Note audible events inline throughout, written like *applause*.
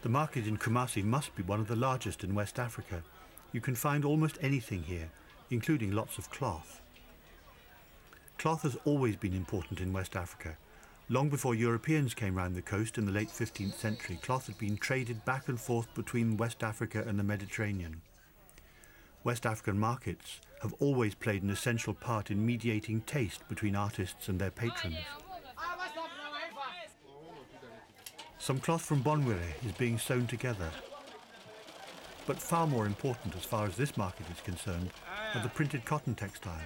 The market in Kumasi must be one of the largest in West Africa. You can find almost anything here, including lots of cloth. Cloth has always been important in West Africa. Long before Europeans came round the coast in the late 15th century, cloth had been traded back and forth between West Africa and the Mediterranean. West African markets have always played an essential part in mediating taste between artists and their patrons. Some cloth from Bonwire is being sewn together. But far more important as far as this market is concerned are the printed cotton textiles.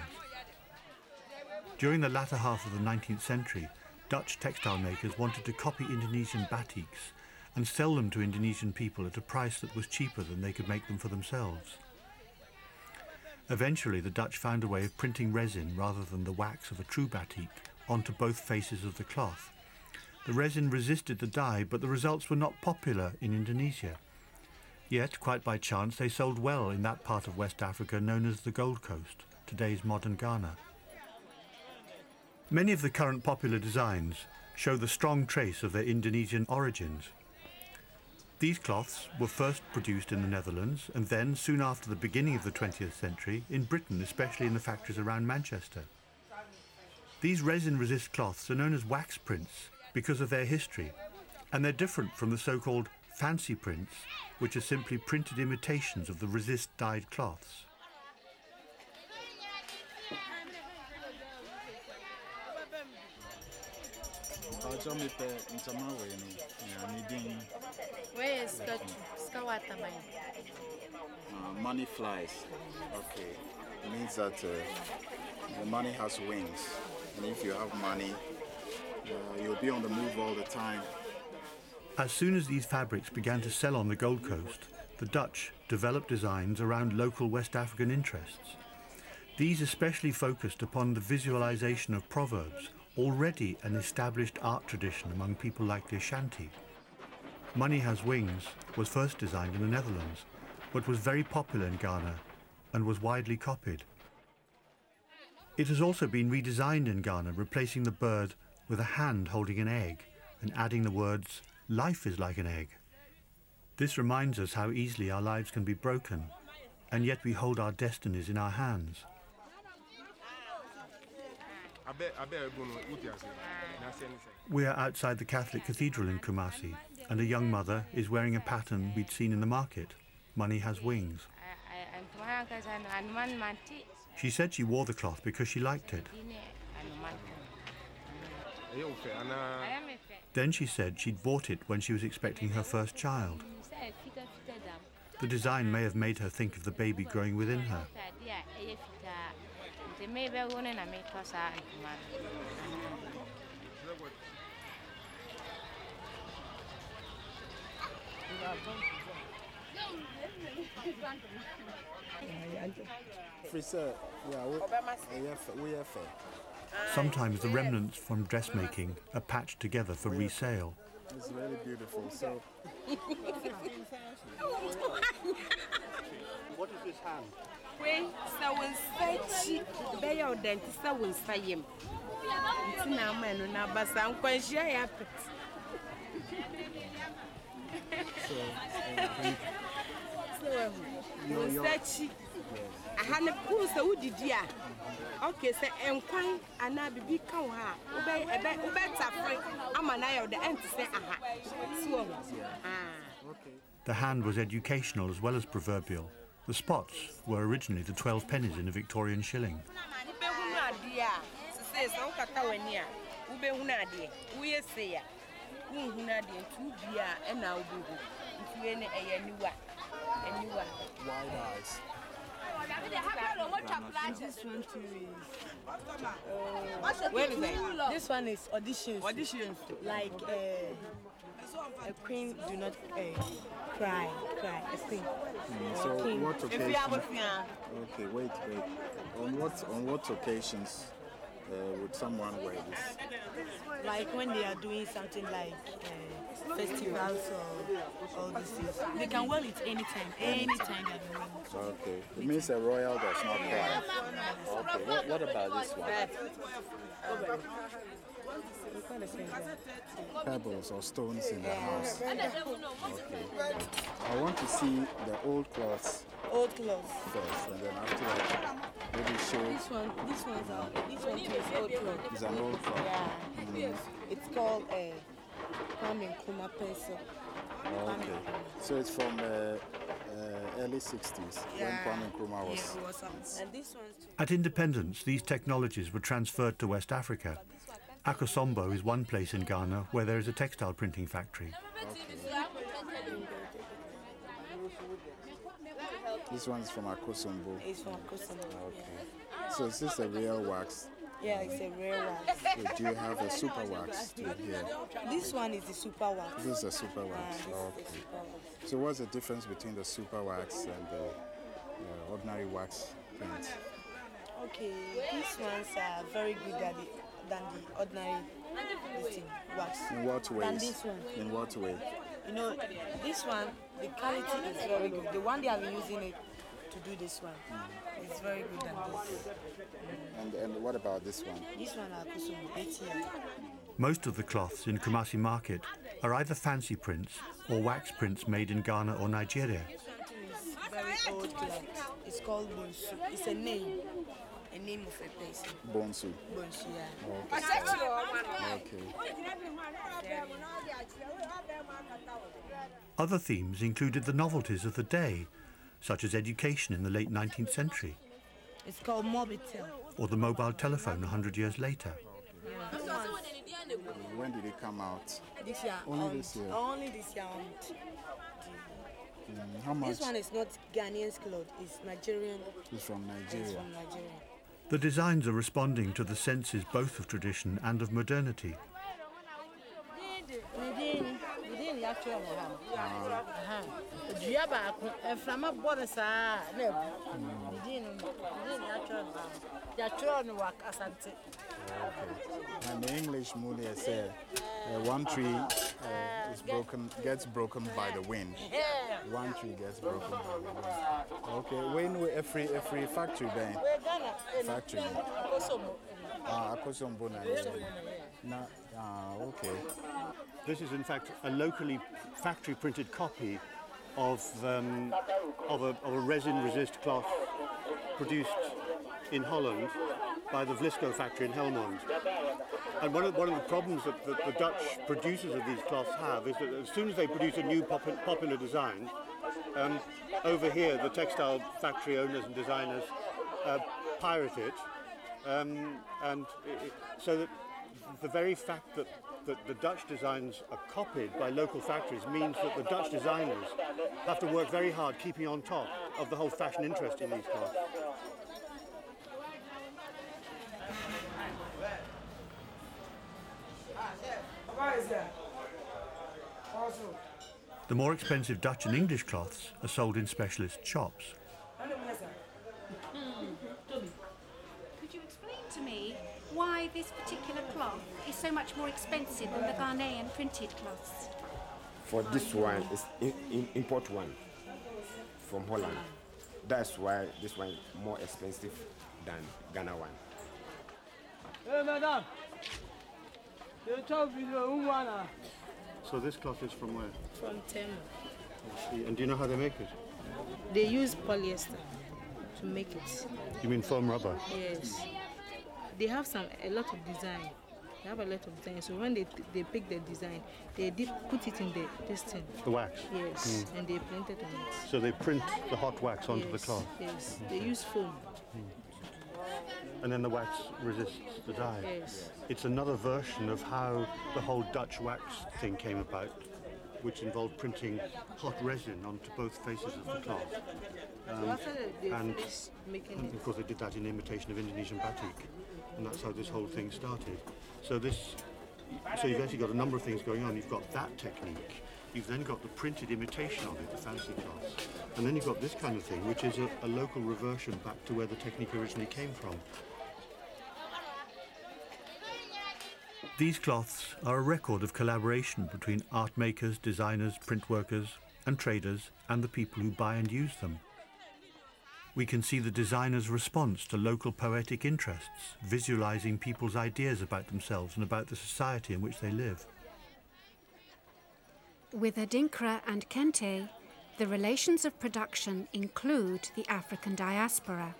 During the latter half of the 19th century, Dutch textile makers wanted to copy Indonesian batiks and sell them to Indonesian people at a price that was cheaper than they could make them for themselves. Eventually, the Dutch found a way of printing resin rather than the wax of a true batik onto both faces of the cloth. The resin resisted the dye, but the results were not popular in Indonesia. Yet, quite by chance, they sold well in that part of West Africa known as the Gold Coast, today's modern Ghana. Many of the current popular designs show the strong trace of their Indonesian origins. These cloths were first produced in the Netherlands and then, soon after the beginning of the 20th century, in Britain, especially in the factories around Manchester. These resin-resist cloths are known as wax prints because of their history, and they're different from the so-called fancy prints, which are simply printed imitations of the resist-dyed cloths. Mpacho mepɛ ntama wei no na ne din Where is skatu? Skawata mine. uh, money flies. Okay, it means that uh, the money has wings, and if you have money, you'll be on the move all the time. As soon as these fabrics began to sell on the Gold Coast, the Dutch developed designs around local West African interests. These especially focused upon the visualization of proverbs, already an established art tradition among people like the Ashanti. Money Has Wings was first designed in the Netherlands, but was very popular in Ghana and was widely copied. It has also been redesigned in Ghana, replacing the bird with a hand holding an egg and adding the words, Life is like an egg. This reminds us how easily our lives can be broken, and yet we hold our destinies in our hands. We are outside the Catholic Cathedral in Kumasi, and a young mother is wearing a pattern we'd seen in the market. Money has wings. She said she wore the cloth because she liked it. Then she said she'd bought it when she was expecting her first child. The design may have made her think of the baby growing within her. Friseur, yeah, we, we are fair. Sometimes the remnants from dressmaking are patched together for resale. It's really beautiful. So *laughs* What is this hand? wei sɛ wo nsa akyi bɛyɛ wo dɛnte sɛ wo nsa yam nti na ama no na aba saa nkwanhyia yɛ apet sɛ um, wahu wo nsa akyi aha ne wohu sɛ wodidi a ok sɛ nkwan anaa biribi ka wo ha a wobɛ- ɛbɛ- wobɛtafere ama no ayɛ wo dɛ ɛnte sɛ aha si wɔ ho The hand was educational as well as proverbial. The spots were originally the 12 pennies in a Victorian shilling. wobɛhunu adeɛ a sesei sɛ wokata w'ani a wobɛhunu adeɛ woyɛ sei a wonhunu adeɛ nti wobie a ɛna wobɛhu nti wei ne ɛyɛ aniwa aniwa wide eyes. This one too Where is it? is. This one is auditions. Auditions. Like uh, a queen do not uh, cry, cry. A queen. So King. what If you have a occasions? Okay, wait, wait. On what on what occasions uh, would someone wear this? Like when they are doing something like uh, festivals or all these things. They can wear it anytime, anytime they want. Okay, it means a royal does not cry. Okay, what, what about this one? Pebbles or stones in the house. Okay. I want to see the old cloths Old clothes. first, and then after that, maybe show This one, this one's a, this one too is old clothes. it's an old cloth. Yeah. It's called uh, Kwame Nkrumah pencil. Okay. So it's from the uh, early 60s when Kwame Nkrumah was. Yeah, was And this one's. At independence, these technologies were transferred to West Africa. Akosombo is one place in Ghana where there is a textile printing factory. This one's from Akosombo. It's from Kosovo. Okay. So is this a real wax? Yeah, it's a real wax. So do you have a super wax to here? This one is the super wax. This is a super wax. is Okay. super wax. So what's the difference between the super wax and the uh, ordinary wax print? Okay, these ones are very good than the, than the ordinary thing, wax. In what Than ways? this one. In what way? You know, this one, the quality is very good. The one they are using it to do this one mm. it's very good than this. Mm. And and what about this one? This one are Kusumu, 8 years. Most of the cloths in Kumasi Market are either fancy prints or wax prints made in Ghana or Nigeria. It's very old cloth. It's called Bunsu. It's a name, a name of a place. Bonsu. Bunsu, yeah. Okay. Other themes included the novelties of the day, such as education in the late 19th century It's called Mobitel. or the mobile telephone 100 years later. When did it come out? This year, Only on- this year. Only this year. on- Mm, how much This one is not Ghanaian's cloth. It's Nigerian. is from It's from Nigeria. The designs are responding to the senses both of tradition and of modernity. Within, within the actual dua baako mframa bɔ no saa na abu within within the actual yɛatwerɛ no wɔ asante And the English movie said uh, one tree uh, is broken, gets broken by the wind. One tree gets broken by the wind. Okay, when we every every factory then factory. Ah, Akosombo na. Na ah okay. This is, in fact, a locally factory printed copy of, um, of, a, of a resin resist cloth produced in Holland by the Vlisco factory in Helmond. And one of, one of the problems that the, Dutch producers of these cloths have is that as soon as they produce a new popu- popular design, um, over here the textile factory owners and designers uh, pirate it. Um, and i i so that the very fact that, that the Dutch designs are copied by local factories means that the Dutch designers have to work very hard keeping on top of the whole fashion interest in these cloths. The more expensive Dutch and English cloths are sold in specialist shops. *laughs* Could you explain to me why this particular cloth is so much more expensive than the Ghanaian printed cloths? For this one, it's in, in, import one from Holland. That's why this one more expensive than Ghana one. Hey, madam. You talk video, woman. So this cloth is from where? From Tema. And do you know how they make it? They use polyester to make it. You mean foam rubber? Yes. They have some a lot of design. They have a lot of design. So when they they pick the design, they dip, put it in the this thing. The wax. Yes. Mm. And they print it on it. So they print the hot wax onto yes. the cloth, Yes. They use foam. Mm. And then the wax resists the dye. Yes. It's another version of how the whole Dutch wax thing came about, which involved printing hot resin onto both faces of the cloth. so after they, they and- finish making And it, of course, they did that in imitation of Indonesian batik, and that's how this whole thing started. So this, so you've actually got a number of things going on. You've got that technique. You've then got the printed imitation of it, the fancy cloths, and then you've got this kind of thing, which is a, a local reversion back to where the technique originally came from. These cloths are a record of collaboration between art makers, designers, print workers, and traders, and the people who buy and use them. we can see the designer's response to local poetic interests, visualizing people's ideas about themselves and about the society in which they live. With Adinkra and Kente, the relations of production include the African diaspora.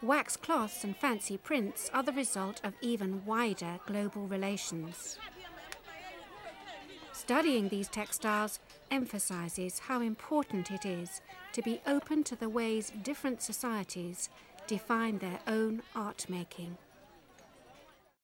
Wax cloths and fancy prints are the result of even wider global relations. Studying these textiles emphasizes how important it is to be open to the ways different societies define their own art making.